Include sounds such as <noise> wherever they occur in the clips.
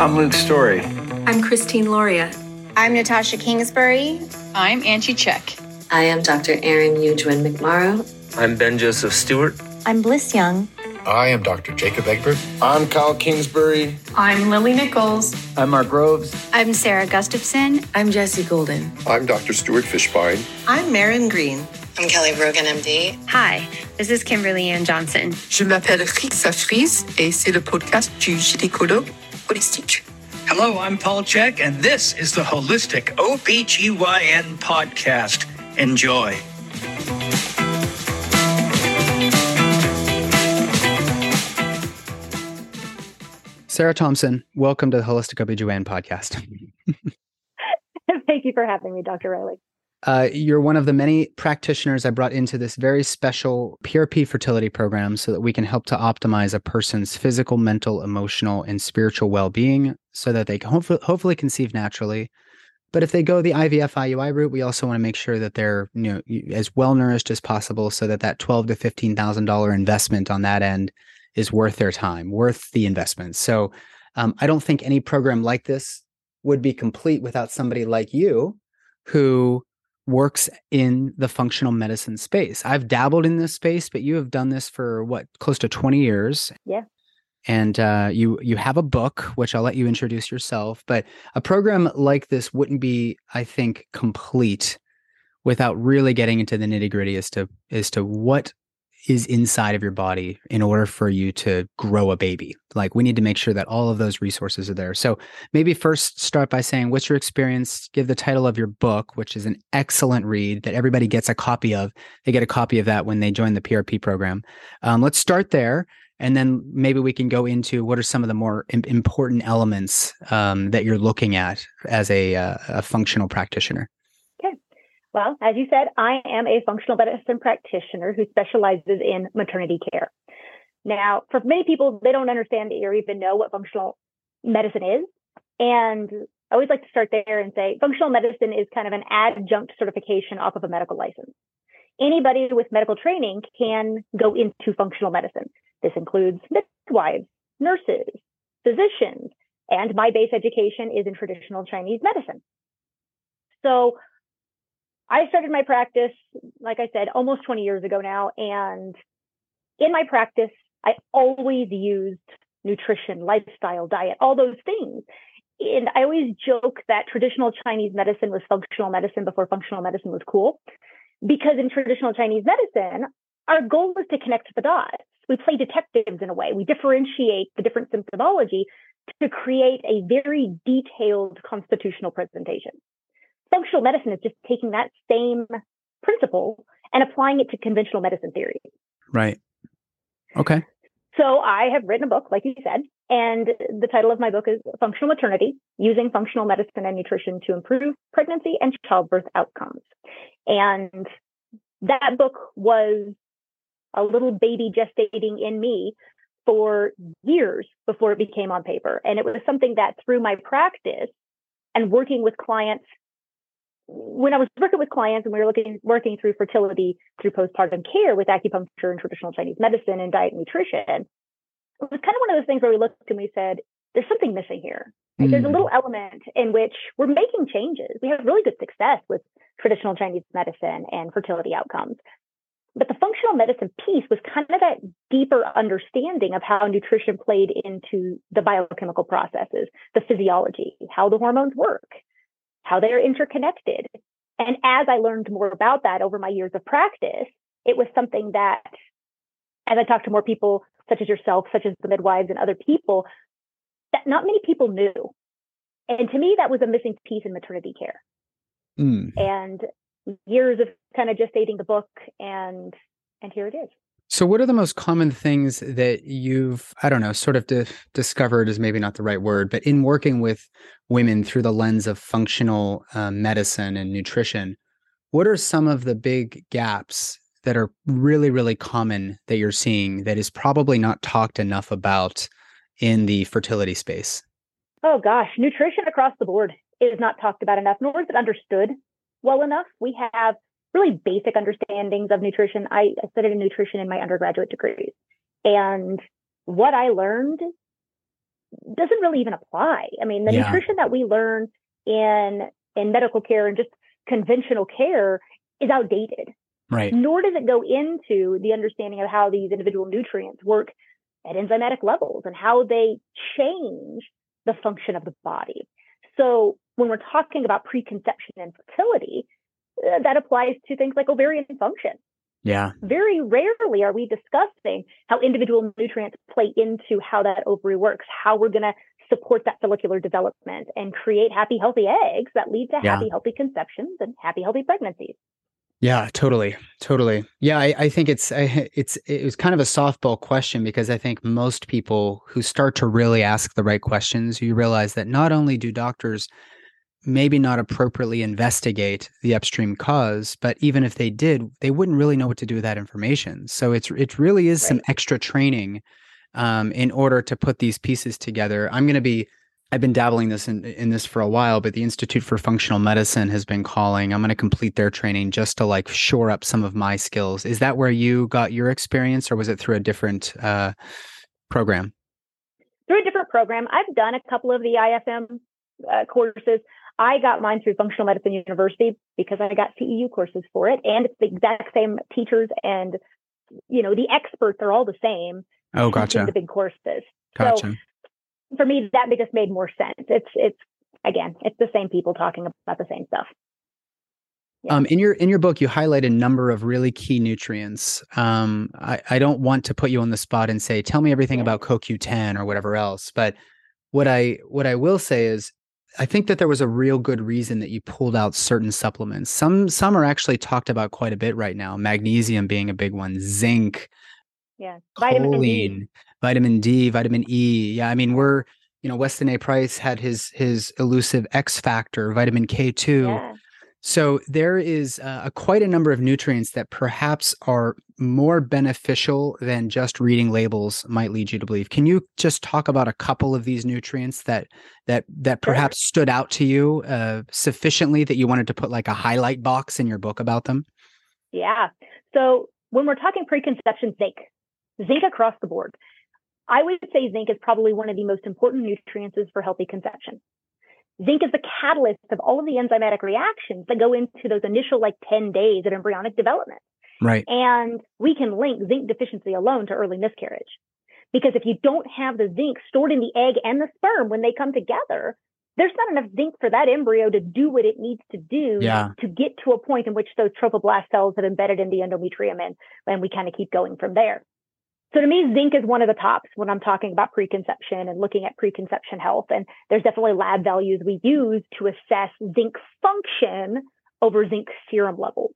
I'm Luke Story. I'm Christine Loria. I'm Natasha Kingsbury. I'm Angie Check. I am Dr. Aaron Eugwin McMorrow. I'm Ben Joseph Stewart. I'm Bliss Young. I am Dr. Jacob Egbert. I'm Kyle Kingsbury. I'm Lily Nichols. I'm Mark Groves. I'm Sarah Gustafson. I'm Jesse Golden. I'm Dr. Stuart Fischbein. I'm Marin Green. I'm Kelly Brogan, MD. Hi, this is Kimberly Ann Johnson. Je m'appelle Rixa Freeze et c'est le podcast du gynécologue holistique. Hello, I'm Paul Chek, and this is the Holistic OBGYN podcast. Enjoy. Sarah Thompson, welcome to the Holistic OBGYN podcast. <laughs> Thank you for having me, Dr. Riley. Uh, you're one of the many practitioners I brought into this very special PRP fertility program so that we can help to optimize a person's physical, mental, emotional, and spiritual well being so that they can hopefully, hopefully conceive naturally. But if they go the IVF IUI route, we also want to make sure that they're you know as well nourished as possible so that that twelve to fifteen thousand dollar investment on that end is worth their time, worth the investment. So um, I don't think any program like this would be complete without somebody like you who works in the functional medicine space. I've dabbled in this space, but you have done this for what close to 20 years. Yeah. And uh, you you have a book, which I'll let you introduce yourself. But a program like this wouldn't be, I think, complete without really getting into the nitty gritty as to as to what is inside of your body in order for you to grow a baby. Like we need to make sure that all of those resources are there. So maybe first start by saying what's your experience? Give the title of your book, which is an excellent read that everybody gets a copy of. They get a copy of that when they join the PRP program. Um, let's start there. And then maybe we can go into what are some of the more Im- important elements um, that you're looking at as a, uh, a functional practitioner. Well, as you said, I am a functional medicine practitioner who specializes in maternity care. Now, for many people, they don't understand or even know what functional medicine is. And I always like to start there and say functional medicine is kind of an adjunct certification off of a medical license. Anybody with medical training can go into functional medicine. This includes midwives, nurses, physicians, and my base education is in traditional Chinese medicine. So I started my practice, like I said, almost 20 years ago now. And in my practice, I always used nutrition, lifestyle, diet, all those things. And I always joke that traditional Chinese medicine was functional medicine before functional medicine was cool. Because in traditional Chinese medicine, our goal was to connect the dots. We play detectives in a way. We differentiate the different symptomology to create a very detailed constitutional presentation functional medicine is just taking that same principle and applying it to conventional medicine theory. Right. Okay. So I have written a book, like you said, and the title of my book is Functional Maternity Using Functional Medicine and Nutrition to Improve Pregnancy and Childbirth Outcomes. And that book was a little baby gestating in me for years before it became on paper. And it was something that through my practice and working with clients when I was working with clients and we were looking working through fertility through postpartum care with acupuncture and traditional Chinese medicine and diet and nutrition, it was kind of one of those things where we looked and we said, "There's something missing here." mm. There's a little element in which we're making changes. We have really good success with traditional Chinese medicine and fertility outcomes. But the functional medicine piece was kind of that deeper understanding of how nutrition played into the biochemical processes, the physiology, how the hormones work, how they are interconnected. And as I learned more about that over my years of practice, it was something that, as I talked to more people, such as yourself, such as the midwives and other people, that not many people knew. And to me, that was a missing piece in maternity care. Mm. And years of kind of just gestating the book, and and here it is. So, what are the most common things that you've, I don't know, sort of di- discovered is maybe not the right word, but in working with women through the lens of functional uh, medicine and nutrition, what are some of the big gaps that are really, really common that you're seeing that is probably not talked enough about in the fertility space? Oh, gosh, nutrition across the board is not talked about enough, nor is it understood well enough. We have really basic understandings of nutrition. I, I studied nutrition in my undergraduate degrees. And what I learned doesn't really even apply. I mean, the Yeah. nutrition that we learn in in medical care and just conventional care is outdated. Right. Nor does it go into the understanding of how these individual nutrients work at enzymatic levels and how they change the function of the body. So when we're talking about preconception and fertility, uh, that applies to things like ovarian function. Yeah. Very rarely are we discussing how individual nutrients play into how that ovary works, how we're going to support that follicular development and create happy, healthy eggs that lead to Yeah. happy, healthy conceptions and happy, healthy pregnancies. Yeah, totally, totally. Yeah, I, I think it's I, it's it was kind of a softball question because I think most people who start to really ask the right questions, you realize that not only do doctors maybe not appropriately investigate the upstream cause, but even if they did, they wouldn't really know what to do with that information. So it's it really is some extra training um, in order to put these pieces together. I'm going to be I've been dabbling this in, in this for a while, but the Institute for Functional Medicine has been calling. I'm going to complete their training just to like shore up some of my skills. Is that where you got your experience, or was it through a different uh, program? Through a different program, I've done a couple of the IFM uh, courses. I got mine through Functional Medicine University because I got CEU courses for it, and it's the exact same teachers and you know the experts are all the same. Oh, gotcha, The big courses. gotcha. So for me, that just made more sense. It's it's again, it's the same people talking about the same stuff. Yeah. Um, in your in your book, you highlight a number of really key nutrients. Um, I, I don't want to put you on the spot and say, tell me everything Yeah. about CoQ10 or whatever else. But what I what I will say is, I think that there was a real good reason that you pulled out certain supplements. Some some are actually talked about quite a bit right now. Magnesium being a big one, zinc, Yeah, vitamin D. vitamin D, vitamin E. Yeah, I mean we're you know Weston A. Price had his his elusive X factor, vitamin K two. Yeah. So there is uh, a, quite a number of nutrients that perhaps are more beneficial than just reading labels might lead you to believe. Can you just talk about a couple of these nutrients that that that Sure. perhaps stood out to you uh, sufficiently that you wanted to put like a highlight box in your book about them? Yeah. So when we're talking preconception zinc, zinc across the board, I would say zinc is probably one of the most important nutrients for healthy conception. Zinc is the catalyst of all of the enzymatic reactions that go into those initial like 10 days of embryonic development. Right. And we can link zinc deficiency alone to early miscarriage. Because if you don't have the zinc stored in the egg and the sperm when they come together, there's not enough zinc for that embryo to do what it needs to do Yeah. to get to a point in which those trophoblast cells have embedded in the endometrium and, and we kind of keep going from there. So to me, zinc is one of the tops when I'm talking about preconception and looking at preconception health. And there's definitely lab values we use to assess zinc function over zinc serum levels.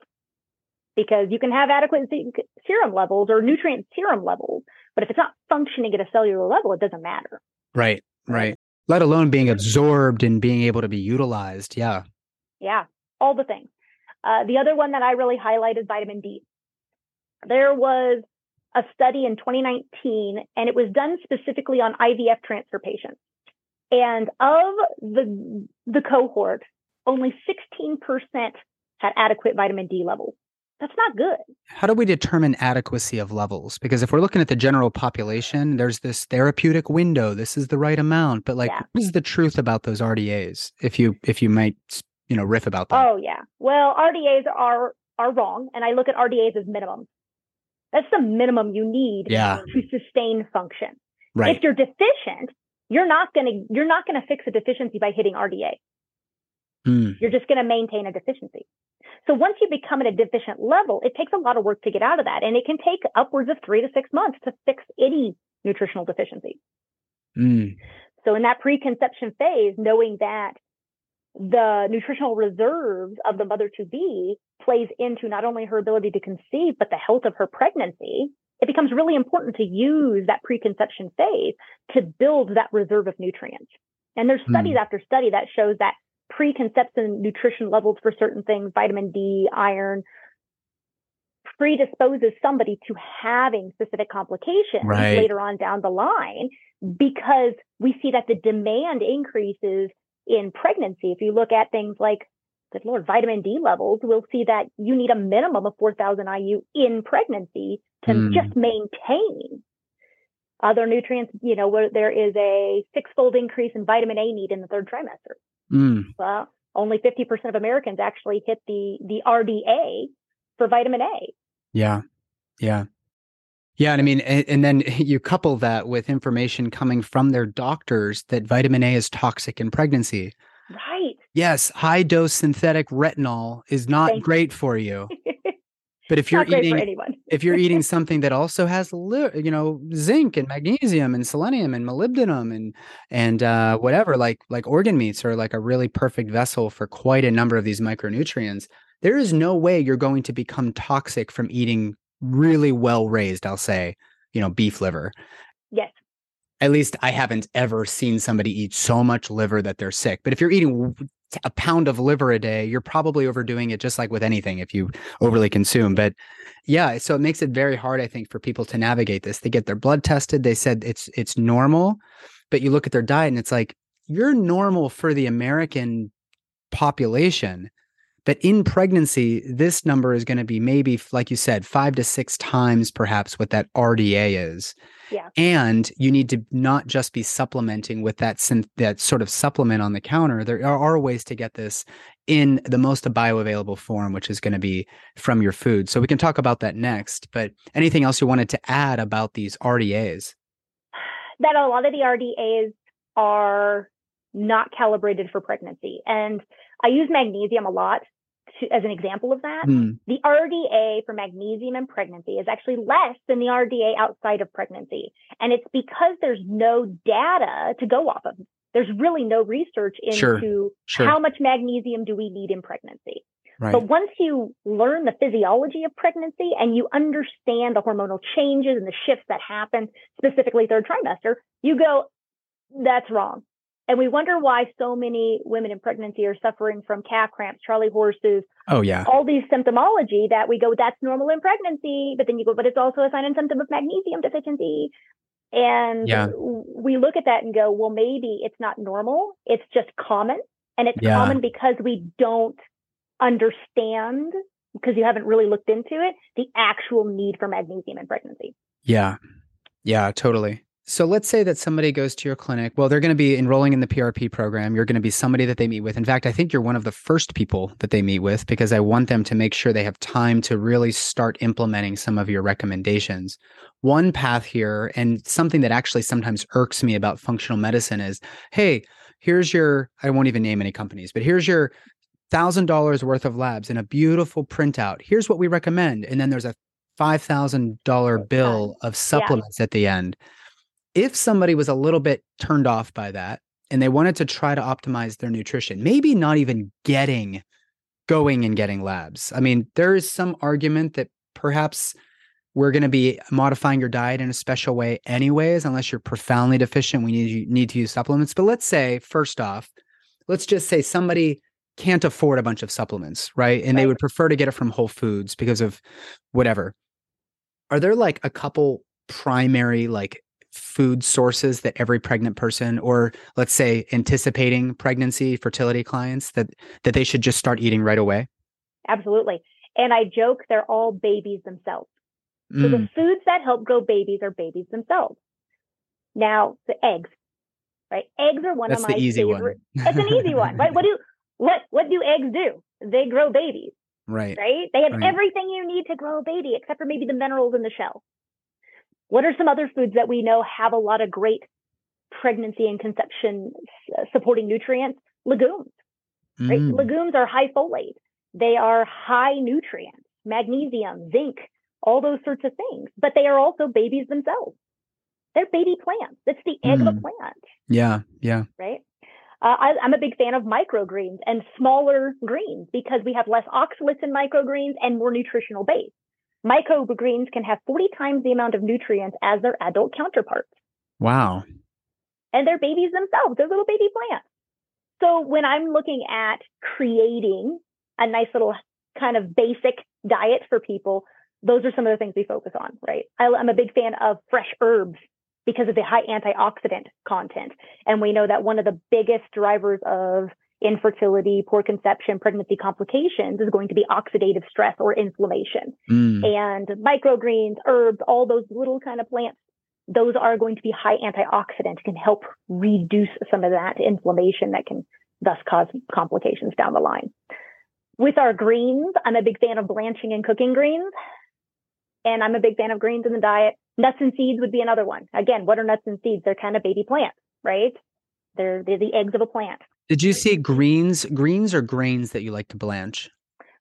Because you can have adequate zinc serum levels or nutrient serum levels, but if it's not functioning at a cellular level, it doesn't matter. Right. Right. Let alone being absorbed and being able to be utilized. Yeah. Yeah, all the things. Uh, the other one that I really highlight is vitamin D. There was a study in 2019, and it was done specifically on IVF transfer patients. And of the the cohort, only 16% had adequate vitamin D levels. That's not good. How do we determine adequacy of levels? Because if we're looking at the general population, there's this therapeutic window. This is the right amount, but like, Yeah. what is the truth about those RDAs? If you if you might, you know, riff about that. Oh yeah. Well, RDAs are are wrong, and I look at RDAs as minimum. That's the minimum you need Yeah. to sustain function. right. If you're deficient, you're not going to you're not going to fix a deficiency by hitting RDA. Hmm. You're just going to maintain a deficiency. So once you become at a deficient level, it takes a lot of work to get out of that, and it can take upwards of three to six months to fix any nutritional deficiency. Hmm. So in that preconception phase, knowing that the nutritional reserves of the mother to be plays into not only her ability to conceive, but the health of her pregnancy, it becomes really important to use that preconception phase to build that reserve of nutrients. And there's studies hmm. after study that shows that preconception nutrition levels for certain things, vitamin D, iron, predisposes somebody to having specific complications Right. later on down the line because we see that the demand increases in pregnancy. If you look at things like, good Lord, vitamin D levels, we'll see that you need a minimum of 4,000 IU in pregnancy to Hmm. just maintain Other nutrients, you know, where there is a six-fold increase in vitamin A need in the third trimester. Mm. Well, only 50% of Americans actually hit the the RDA for vitamin A. Yeah. Yeah. Yeah, and I mean, and, then <laughs> you couple that with information coming from their doctors that vitamin A is toxic in pregnancy. Right. Yes, high dose synthetic retinol is not Thank great for you. <laughs> But if you're eating if you're eating <laughs> something that also has you know zinc and magnesium and selenium and molybdenum and and uh, whatever like like organ meats are like a really perfect vessel for quite a number of these micronutrients, there is no way you're going to become toxic from eating really well raised, I'll say, you know, beef liver. Yes. At least I haven't ever seen somebody eat so much liver that they're sick. But if you're eating a pound of liver a day, you're probably overdoing it just like with anything if you overly consume. But yeah, so it makes it very hard, I think, for people to navigate this. They get their blood tested. They said it's it's normal, but you look at their diet and it's like you're normal for the American population. But in pregnancy, this number is going to be maybe, like you said, five to six times perhaps what that RDA is. Yeah. And you need to not just be supplementing with that that sort of supplement on the counter. There are, are ways to get this in the most bioavailable form, which is going to be from your food. So we can talk about that next. But anything else you wanted to add about these RDAs? That a lot of the RDAs are not calibrated for pregnancy. And I use magnesium a lot to, as an example of that, mm. the RDA for magnesium in pregnancy is actually less than the RDA outside of pregnancy. And it's because there's no data to go off of. There's really no research into sure. Sure. how much magnesium do we need in pregnancy. Right. But once you learn the physiology of pregnancy and you understand the hormonal changes and the shifts that happen, specifically third trimester, you go, that's wrong. And we wonder why so many women in pregnancy are suffering from calf cramps, Charlie horses. Oh, yeah. All these symptomology that we go, that's normal in pregnancy. But then you go, but it's also a sign and symptom of magnesium deficiency. And yeah. we look at that and go, well, maybe it's not normal. It's just common. And it's yeah. common because we don't understand, because you haven't really looked into it, the actual need for magnesium in pregnancy. Yeah. Yeah, totally. So let's say that somebody goes to your clinic. Well, they're going to be enrolling in the PRP program. You're going to be somebody that they meet with. In fact, I think you're one of the first people that they meet with because I want them to make sure they have time to really start implementing some of your recommendations. One path here, and something that actually sometimes irks me about functional medicine is hey, here's your, I won't even name any companies, but here's your thousand dollars worth of labs and a beautiful printout. Here's what we recommend. And then there's a $5,000 bill of supplements yeah. at the end if somebody was a little bit turned off by that and they wanted to try to optimize their nutrition, maybe not even getting going and getting labs. I mean, there is some argument that perhaps we're going to be modifying your diet in a special way anyways unless you're profoundly deficient we need you need to use supplements but let's say first off let's just say somebody can't afford a bunch of supplements right and right. they would prefer to get it from whole foods because of whatever are there like a couple primary like food sources that every pregnant person or let's say anticipating pregnancy fertility clients that that they should just start eating right away absolutely and i joke they're all babies themselves mm. so the Mm. foods that help grow babies are babies themselves now the eggs right eggs are one That's of my easy favorite one. it's an easy one right what do <laughs> what what do eggs do they grow babies right right they have right. everything you need to grow a baby except for maybe the minerals in the shell what are some other foods that we know have a lot of great pregnancy and conception uh, supporting nutrients? Legumes, right? Mm. Legumes are high folate. They are high nutrients, magnesium, zinc, all those sorts of things, but they are also babies themselves. They're baby plants. It's the egg Mm. of a plant, yeah yeah right? Uh, I, I'm a big fan of microgreens and smaller greens because we have less oxalates in microgreens and more nutritional base microgreens can have 40 times the amount of nutrients as their adult counterparts. wow And they're babies themselves, they're little baby plants. So when I'm looking at creating a nice little kind of basic diet for people, those are some of the things we focus on, right? I, I'm a big fan of fresh herbs because of the high antioxidant content. And we know that one of the biggest drivers of infertility, poor conception, pregnancy complications is going to be oxidative stress or inflammation. Mm. And microgreens, herbs, all those little kind of plants those are going to be high antioxidant, can help reduce some of that inflammation that can thus cause complications down the line. With our greens, I'm a big fan of blanching and cooking greens. And I'm a big fan of greens in the diet. Nuts and seeds would be another one. Again, what are nuts and seeds? They're kind of baby plants, right? They're, they're the eggs of a plant. Did you see greens, greens or grains that you like to blanch?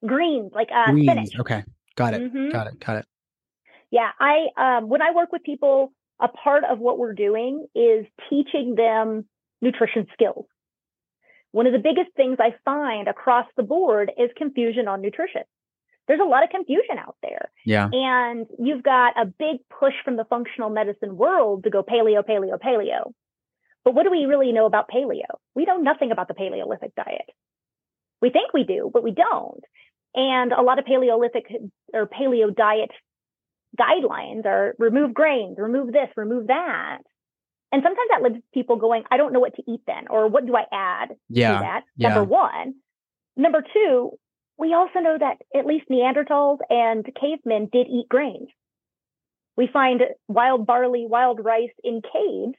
Greens, like uh, greens. spinach. Okay, got it, mm-hmm. got it, got it. Yeah, I um, when I work with people, a part of what we're doing is teaching them nutrition skills. One of the biggest things I find across the board is confusion on nutrition. There's a lot of confusion out there. Yeah. And you've got a big push from the functional medicine world to go paleo, paleo, paleo. But what do we really know about paleo? We know nothing about the Paleolithic diet. We think we do, but we don't. And a lot of Paleolithic or paleo diet guidelines are remove grains, remove this, remove that. And sometimes that leaves people going, I don't know what to eat then, or what do I add yeah. to that? Yeah. Number one. Number two, we also know that at least Neanderthals and cavemen did eat grains. We find wild barley, wild rice in caves.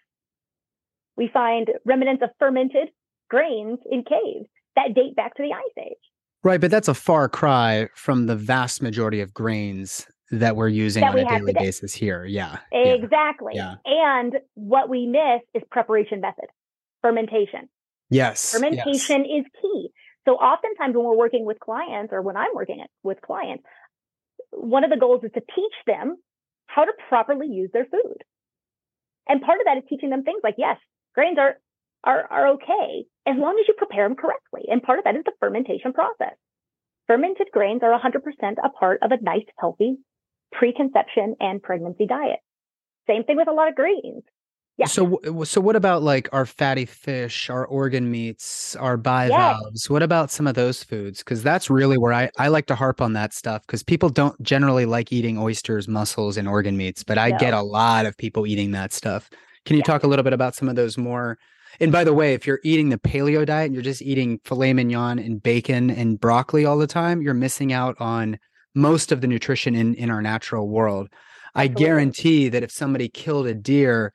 We find remnants of fermented grains in caves that date back to the Ice Age. Right, but that's a far cry from the vast majority of grains that we're using that on a daily today. basis here. Yeah. Exactly. Yeah. And what we miss is preparation method, fermentation. Yes. Fermentation yes. is key. So oftentimes when we're working with clients or when I'm working with clients, one of the goals is to teach them how to properly use their food. And part of that is teaching them things like, yes, grains are, are, are okay as long as you prepare them correctly. And part of that is the fermentation process. Fermented grains are 100% a part of a nice, healthy preconception and pregnancy diet. Same thing with a lot of greens. Yeah. So, so what about like our fatty fish, our organ meats, our bivalves? Yes. What about some of those foods? Because that's really where I, I like to harp on that stuff because people don't generally like eating oysters, mussels, and organ meats, but I no. get a lot of people eating that stuff. Can you yeah. talk a little bit about some of those more? And by the way, if you're eating the paleo diet and you're just eating filet mignon and bacon and broccoli all the time, you're missing out on most of the nutrition in in our natural world. I guarantee that if somebody killed a deer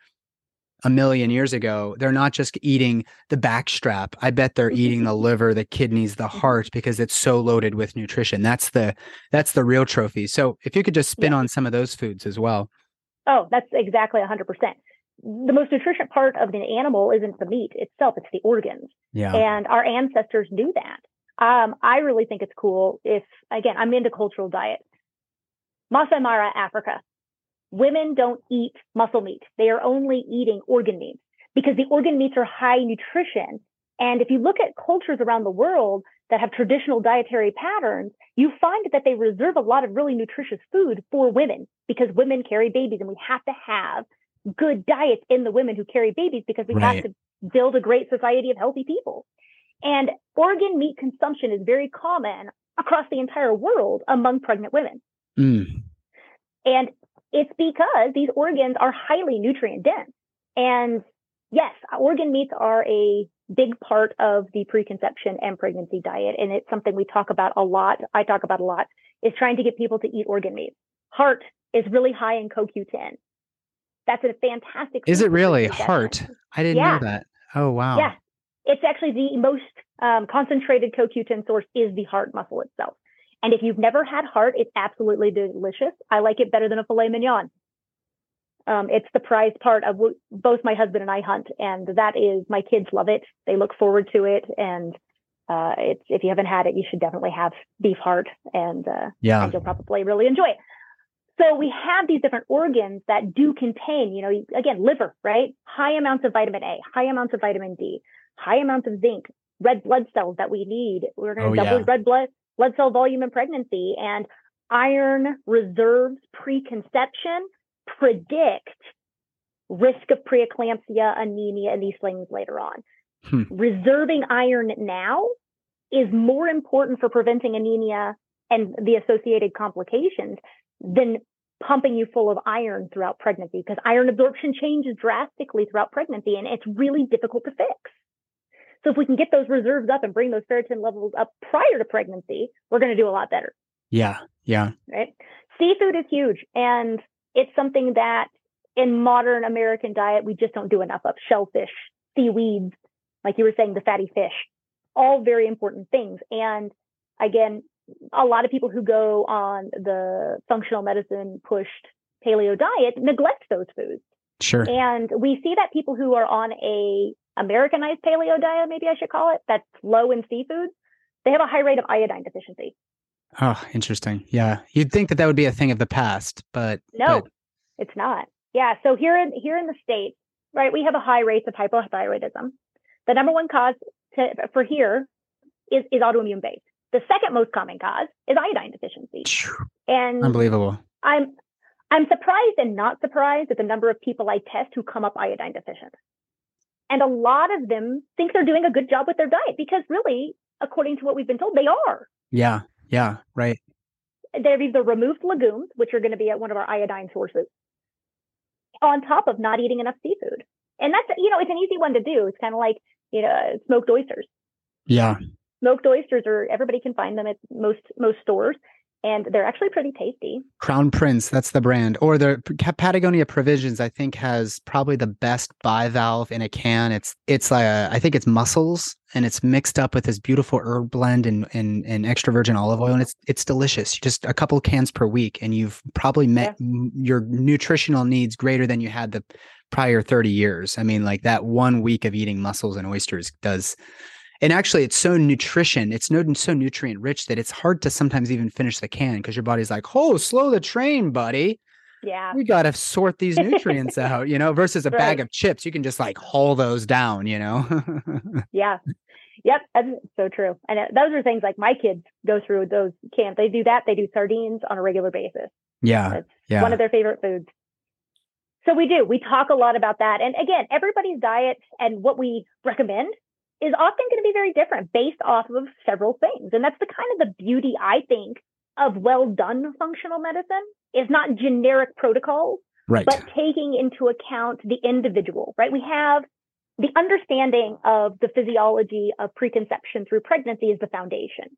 a million years ago, they're not just eating the backstrap. I bet they're eating the <laughs> liver, the kidneys, the heart because it's so loaded with nutrition. That's the that's the real trophy. So if you could just spin yeah. on some of those foods as well. Oh, that's exactly 100%. The most nutritious part of the animal isn't the meat itself, it's the organs. Yeah. And our ancestors knew that. Um, I really think it's cool if, again, I'm into cultural diet. Masai Mara, Africa. Women don't eat muscle meat. They are only eating organ meats because the organ meats are high nutrition. And if you look at cultures around the world that have traditional dietary patterns, you find that they reserve a lot of really nutritious food for women because women carry babies and we have to have good diets in the women who carry babies because we right. have to build a great society of healthy people. And organ meat consumption is very common across the entire world among pregnant women. Mm. And it's because these organs are highly nutrient dense. And yes, organ meats are a big part of the preconception and pregnancy diet. And it's something we talk about a lot. I talk about a lot is trying to get people to eat organ meat. Heart is really high in CoQ10. That's a fantastic. Is it really heart? I didn't yeah. know that. Oh, wow. Yeah it's actually the most um, concentrated CoQ10 source is the heart muscle itself. And if you've never had heart, it's absolutely delicious. I like it better than a filet mignon. Um, it's the prized part of what both my husband and I hunt, and that is my kids love it. They look forward to it, and uh, it's if you haven't had it, you should definitely have beef heart, and uh, yeah, and you'll probably really enjoy it. So we have these different organs that do contain, you know, again, liver, right? High amounts of vitamin A, high amounts of vitamin D, high amounts of zinc, red blood cells that we need. We're going to oh, double yeah. red blood blood cell volume in pregnancy and iron reserves preconception predict risk of preeclampsia, anemia, and these things later on. Hmm. Reserving iron now is more important for preventing anemia and the associated complications than pumping you full of iron throughout pregnancy because iron absorption changes drastically throughout pregnancy and it's really difficult to fix. So if we can get those reserves up and bring those ferritin levels up prior to pregnancy, we're going to do a lot better. Yeah. Yeah. Right. Seafood is huge and it's something that in modern American diet, we just don't do enough of shellfish, seaweeds, like you were saying, the fatty fish, all very important things. And again, a lot of people who go on the functional medicine pushed paleo diet neglect those foods. Sure. And we see that people who are on a Americanized paleo diet, maybe I should call it, that's low in seafood, they have a high rate of iodine deficiency. Oh, interesting. Yeah, you'd think that that would be a thing of the past, but no, but... it's not. Yeah, so here in here in the states, right, we have a high rate of hypothyroidism. The number one cause to, for here is, is autoimmune based. The second most common cause is iodine deficiency. And unbelievable. I'm I'm surprised and not surprised at the number of people I test who come up iodine deficient. And a lot of them think they're doing a good job with their diet because really, according to what we've been told, they are. Yeah. Yeah. Right. They've either removed legumes, which are going to be at one of our iodine sources, on top of not eating enough seafood. And that's, you know, it's an easy one to do. It's kind of like, you know, smoked oysters. Yeah. Smoked oysters are, everybody can find them at most, most stores and they're actually pretty tasty. Crown Prince, that's the brand. Or the Patagonia Provisions, I think, has probably the best bivalve in a can. It's it's like a, I think it's mussels, and it's mixed up with this beautiful herb blend and, and and extra virgin olive oil, and it's it's delicious. Just a couple cans per week, and you've probably met yeah. your nutritional needs greater than you had the prior thirty years. I mean, like that one week of eating mussels and oysters does and actually it's so nutrition it's no so nutrient rich that it's hard to sometimes even finish the can because your body's like oh slow the train buddy. Yeah. We got to sort these nutrients out you know versus a right. bag of chips you can just like haul those down you know? <laughs> Yeah. Yep that's so true and uh, those are things like my kids go through those camps they do that they do sardines on a regular basis. Yeah yeah. one of their favorite foods. So we do we talk a lot about that and again everybody's diet and what we recommend is often going to be very different based off of several things. And that's the kind of the beauty, I think, of well done functional medicine is not generic protocols, right. but taking into account the individual, right? We have the understanding of the physiology of preconception through pregnancy is the foundation.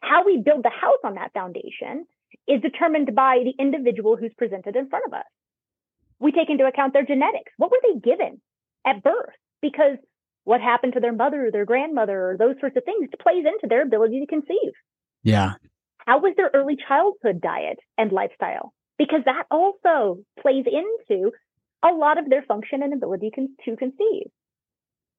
How we build the house on that foundation is determined by the individual who's presented in front of us. We take into account their genetics. What were they given at birth? Because what happened to their mother or their grandmother or those sorts of things plays into their ability to conceive. Yeah. How was their early childhood diet and lifestyle? Because that also plays into a lot of their function and ability con- to conceive.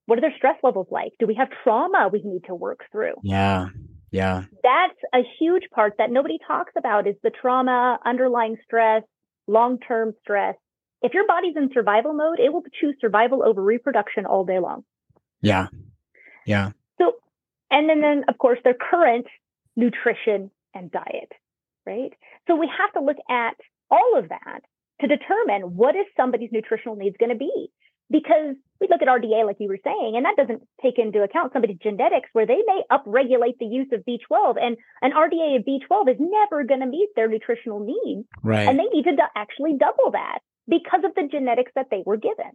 What are their stress levels like? Do we have trauma we need to work through? Yeah. Yeah. That's a huge part that nobody talks about is the trauma, underlying stress, long-term stress. If your body's in survival mode, it will choose survival over reproduction all day long. Yeah. Yeah. So, and then, then of course, their current nutrition and diet, right? So we have to look at all of that to determine what is somebody's nutritional needs going to be. Because we look at RDA, like you were saying, and that doesn't take into account somebody's genetics where they may upregulate the use of B12 and an RDA of B12 is never going to meet their nutritional needs. Right. And they need to actually double that because of the genetics that they were given.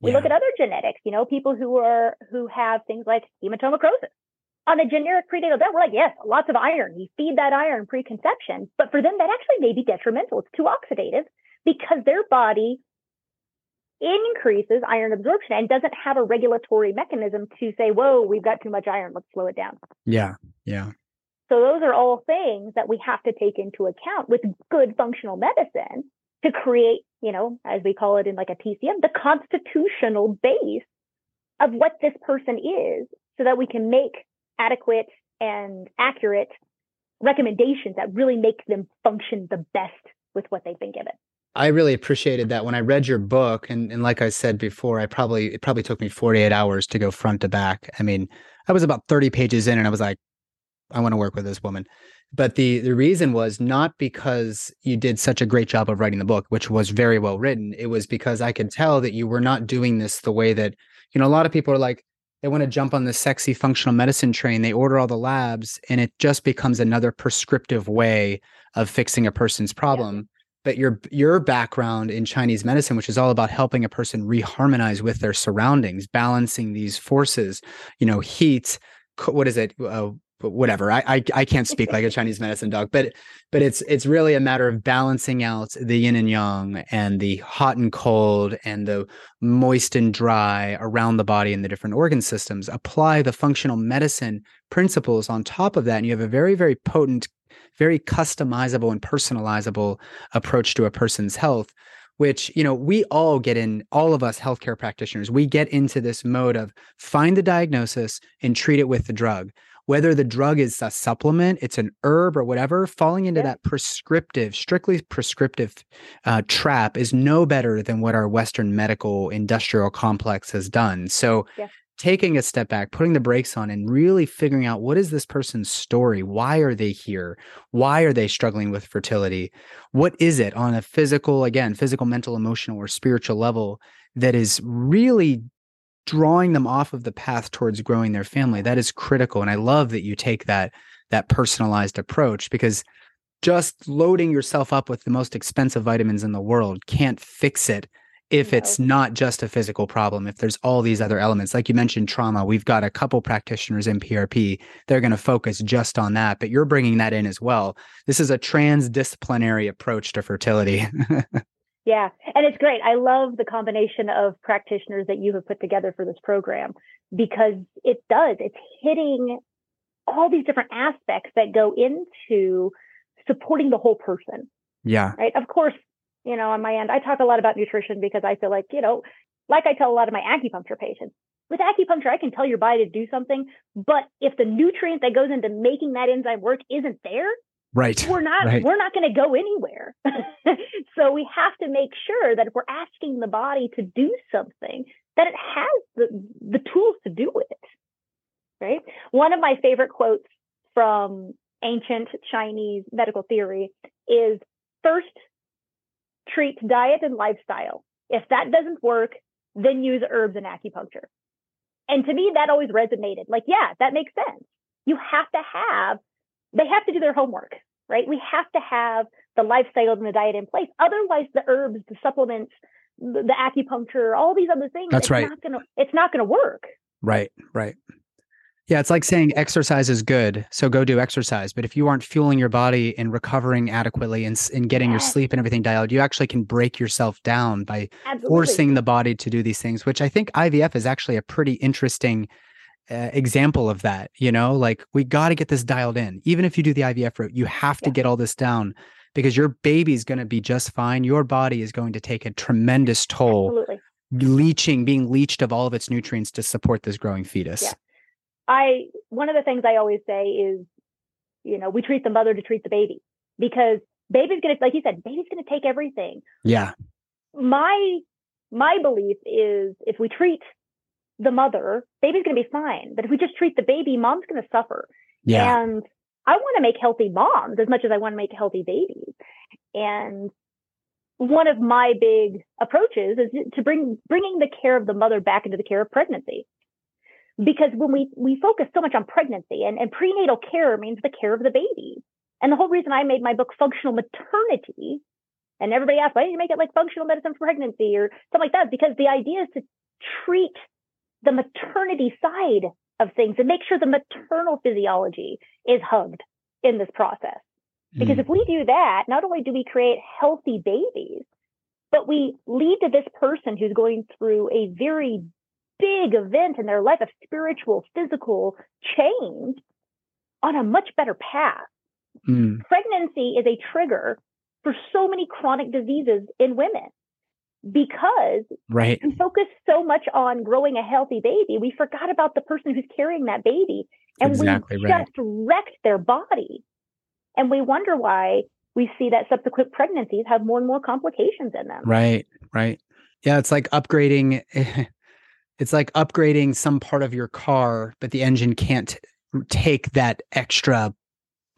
We yeah. look at other genetics, you know, people who are who have things like hematochromatosis. On a generic prenatal diet, we're like, yes, lots of iron. You feed that iron preconception, but for them, that actually may be detrimental. It's too oxidative because their body increases iron absorption and doesn't have a regulatory mechanism to say, whoa, we've got too much iron. Let's slow it down. Yeah. Yeah. So those are all things that we have to take into account with good functional medicine to create, you know, as we call it in like a TCM, the constitutional base of what this person is so that we can make adequate and accurate recommendations that really make them function the best with what they've been given. I really appreciated that when I read your book, and, and like I said before, I probably it probably took me 48 hours to go front to back. I mean, I was about 30 pages in and I was like, I want to work with this woman. But the the reason was not because you did such a great job of writing the book which was very well written. It was because i could tell that you were not doing this the way that you know a lot of people are like they want to jump on the sexy functional medicine train. They order all the labs and it just becomes another prescriptive way of fixing a person's problem. Yeah. but your your background in chinese medicine which is all about helping a person reharmonize with their surroundings balancing these forces you know heat what is it? Uh, whatever. I, I I can't speak like a <laughs> Chinese medicine dog, but but it's it's really a matter of balancing out the yin and yang and the hot and cold and the moist and dry around the body and the different organ systems. Apply the functional medicine principles on top of that, and you have a very very potent, very customizable and personalizable approach to a person's health which you know we all get in all of us healthcare practitioners we get into this mode of find the diagnosis and treat it with the drug whether the drug is a supplement, it's an herb or whatever, falling into yeah. that prescriptive, strictly prescriptive uh, trap is no better than what our Western medical industrial complex has done. So, yeah. taking a step back, putting the brakes on, and really figuring out what is this person's story? Why are they here? Why are they struggling with fertility? What is it on a physical, again, physical, mental, emotional, or spiritual level that is really drawing them off of the path towards growing their family that is critical and i love that you take that that personalized approach because just loading yourself up with the most expensive vitamins in the world can't fix it if no. it's not just a physical problem if there's all these other elements. Like you mentioned trauma we've got a couple practitioners in prp they're going to focus just on that but you're bringing that in as well. This is a transdisciplinary approach to fertility <laughs> Yeah, and it's great. I love the combination of practitioners that you have put together for this program because it does. It's hitting all these different aspects that go into supporting the whole person. Yeah. Right. Of course, you know, on my end, I talk a lot about nutrition because I feel like, you know, like I tell a lot of my acupuncture patients, with acupuncture, I can tell your body to do something, but if the nutrient that goes into making that enzyme work isn't there, Right. We're not right. we're not going to go anywhere. <laughs> so we have to make sure that if we're asking the body to do something, that it has the the tools to do it. Right? One of my favorite quotes from ancient Chinese medical theory is first treat diet and lifestyle. If that doesn't work, then use herbs and acupuncture. And to me, that always resonated. Like, yeah, that makes sense. You have to have they have to do their homework, right? We have to have the lifestyle and the diet in place. Otherwise, the herbs, the supplements, the, the acupuncture, all these other things, that's right. Not gonna, it's not going to work. Right, right. Yeah, it's like saying exercise is good, so go do exercise. But if you aren't fueling your body and recovering adequately and, and getting yes. your sleep and everything dialed, you actually can break yourself down by Absolutely. forcing the body to do these things, which I think IVF is actually a pretty interesting uh, example of that you know like we got to get this dialed in even if you do the ivf route you have to yeah. get all this down because your baby's going to be just fine your body is going to take a tremendous toll Absolutely. leaching being leached of all of its nutrients to support this growing fetus yeah. i one of the things i always say is you know we treat the mother to treat the baby because baby's going to like you said baby's going to take everything yeah my my belief is if we treat the mother, baby's going to be fine. But if we just treat the baby, mom's going to suffer. Yeah. And I want to make healthy moms as much as I want to make healthy babies. And one of my big approaches is to bring bringing the care of the mother back into the care of pregnancy. Because when we we focus so much on pregnancy and, and prenatal care means the care of the baby. And the whole reason I made my book Functional Maternity, and everybody asks, why didn't you make it like functional medicine for pregnancy or something like that? Because the idea is to treat the maternity side of things and make sure the maternal physiology is hugged in this process. Because mm. if we do that, not only do we create healthy babies, but we lead to this person who's going through a very big event in their life of spiritual, physical change on a much better path. Mm. Pregnancy is a trigger for so many chronic diseases in women because right. we focus so much on growing a healthy baby, we forgot about the person who's carrying that baby. And exactly we right. just wrecked their body. And we wonder why we see that subsequent pregnancies have more and more complications in them. Right, right. Yeah, it's like upgrading <laughs> it's like upgrading some part of your car, but the engine can't take that extra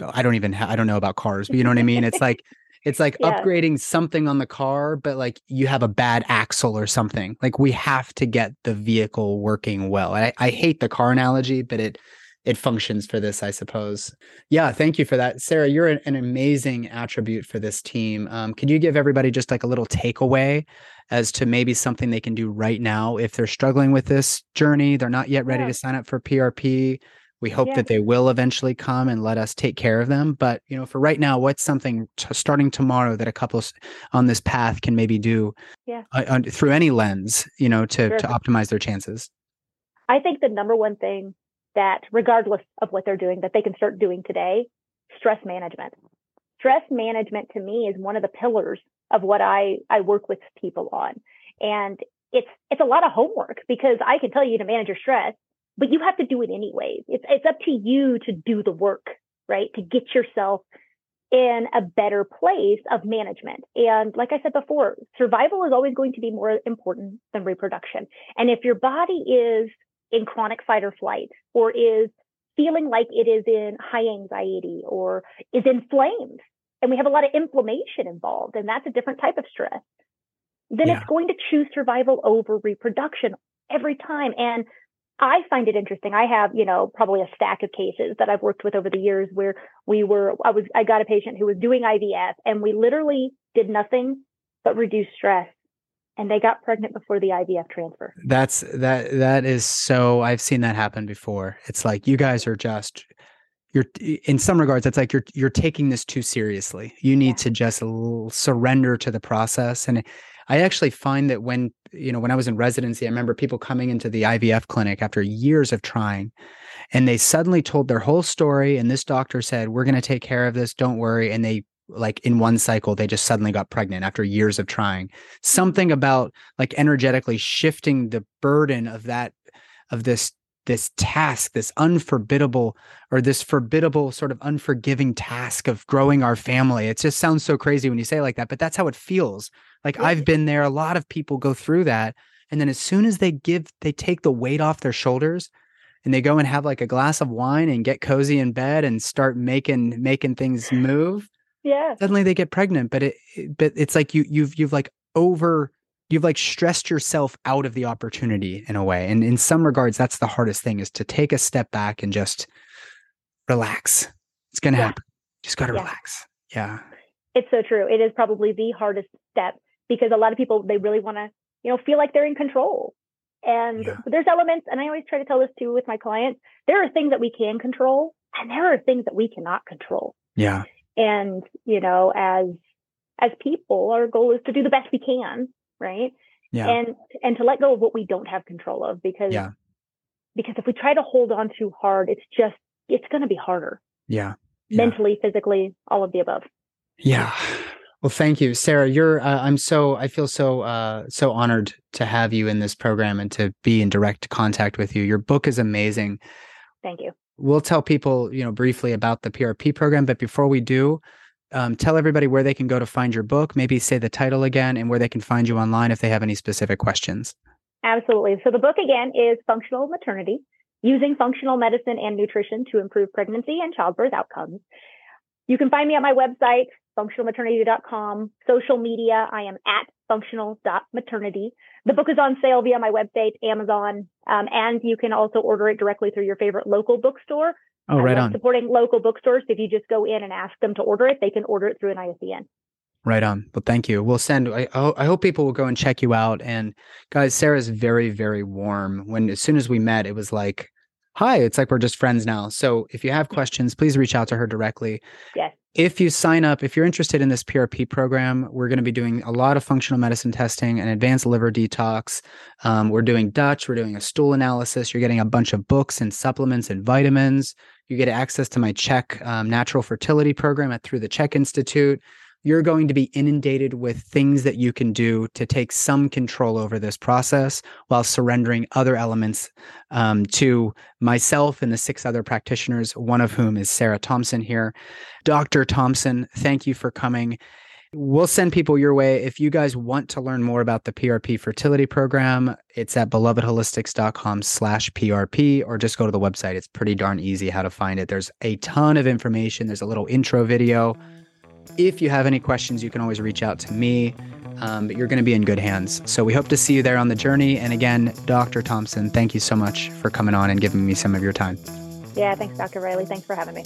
I don't even ha- I don't know about cars, but you know what I mean? It's like <laughs> it's like yeah. upgrading something on the car, but like you have a bad axle or something. Like we have to get the vehicle working well. I, I hate the car analogy, but it it functions for this, I suppose. Yeah, thank you for that, Sarah. You're an, an amazing attribute for this team. Um, could you give everybody just like a little takeaway as to maybe something they can do right now if they're struggling with this journey? They're not yet ready yeah. to sign up for PRP. We hope Yeah. that they will eventually come and let us take care of them. But you know, for right now, what's something t- starting tomorrow that a couple on this path can maybe do Yeah. uh, un- through any lens, you know, to Sure. to optimize their chances? I think the number one thing that, regardless of what they're doing, that they can start doing today, stress management. Stress management to me is one of the pillars of what I, I work with people on. And it's, it's a lot of homework because I can tell you to manage your stress, but you have to do it anyways. It's, it's up to you to do the work, right? To get yourself in a better place of management. And like I said before, survival is always going to be more important than reproduction. And if your body is in chronic fight or flight or is feeling like it is in high anxiety or is inflamed, and we have a lot of inflammation involved, and that's a different type of stress, then Yeah. it's going to choose survival over reproduction every time. And I find it interesting. I have, you know, probably a stack of cases that I've worked with over the years where we were, I was, I got a patient who was doing IVF and we literally did nothing but reduce stress and they got pregnant before the IVF transfer. That's that that is so I've seen that happen before. It's like you guys are just you're in some regards it's like you're you're taking this too seriously. You need to just l- surrender to the process and I actually find that when you know when I was in residency I remember people coming into the IVF clinic after years of trying and they suddenly told their whole story and this doctor said we're going to take care of this don't worry and they like in one cycle they just suddenly got pregnant after years of trying. Something about like energetically shifting the burden of that of this this task this unforbiddable or this forbiddable sort of unforgiving task of growing our family. It just sounds so crazy when you say it like that but that's how it feels like i've been there a lot of people go through that and then as soon as they give they take the weight off their shoulders and they go and have like a glass of wine and get cozy in bed and start making making things move Yeah. suddenly they get pregnant but it, it- but it's like you you've you've like over you've like stressed yourself out of the opportunity in a way and in some regards that's the hardest thing is to take a step back and just relax it's gonna Yeah. happen just gotta Yeah. relax yeah It's so true. It is probably the hardest step because a lot of people, they really want to, you know, feel like they're in control. And Yeah. there's elements, and I always try to tell this too with my clients. There are things that we can control and there are things that we cannot control. yeah and you know as as people our goal is to do the best we can right yeah and and to let go of what we don't have control of because Yeah. because if we try to hold on too hard it's just it's going to be harder yeah Yeah. mentally physically all of the above Yeah. Well, thank you, Sarah. You're. Uh, I'm so. I feel so. Uh, so honored to have you in this program and to be in direct contact with you. Your book is amazing. thank you We'll tell people, you know, briefly about the PRP program, but before we do, um, tell everybody where they can go to find your book. Maybe say the title again and where they can find you online if they have any specific questions. Absolutely. So the book again is Functional Maternity, using functional medicine and nutrition to improve pregnancy and childbirth outcomes. You can find me at my website, functionalmaternity.com. Social media, I am at functional.maternity. The book is on sale via my website, Amazon, um, and you can also order it directly through your favorite local bookstore. Oh, right on. Supporting local bookstores. If you just go in and ask them to order it, they can order it through an ISBN. Right on. Well, thank you. We'll send. I, I I hope people will go and check you out. And guys, Sarah's very, very warm. When as soon as we met, it was like, "Hi." It's like we're just friends now. So if you have questions, please reach out to her directly. Yes. If you sign up, if you're interested in this PRP program, we're going to be doing a lot of functional medicine testing and advanced liver detox. Um, we're doing Dutch. We're doing a stool analysis. You're getting a bunch of books and supplements and vitamins. You get access to my Czech um, natural fertility program at Through the Czech Institute you're going to be inundated with things that you can do to take some control over this process while surrendering other elements um, to myself and the six other practitioners, one of whom is Sarah Thompson here. Dr. Thompson, thank you for coming. We'll send people your way. If you guys want to learn more about the PRP fertility program, it's at belovedholistics.com slash PRP or just go to the website. It's pretty darn easy how to find it. There's a ton of information. There's a little intro video. If you have any questions, you can always reach out to me, um, but you're going to be in good hands. So we hope to see you there on the journey. And again, Dr. Thompson, thank you so much for coming on and giving me some of your time. Yeah, thanks, Dr. Riley. Thanks for having me.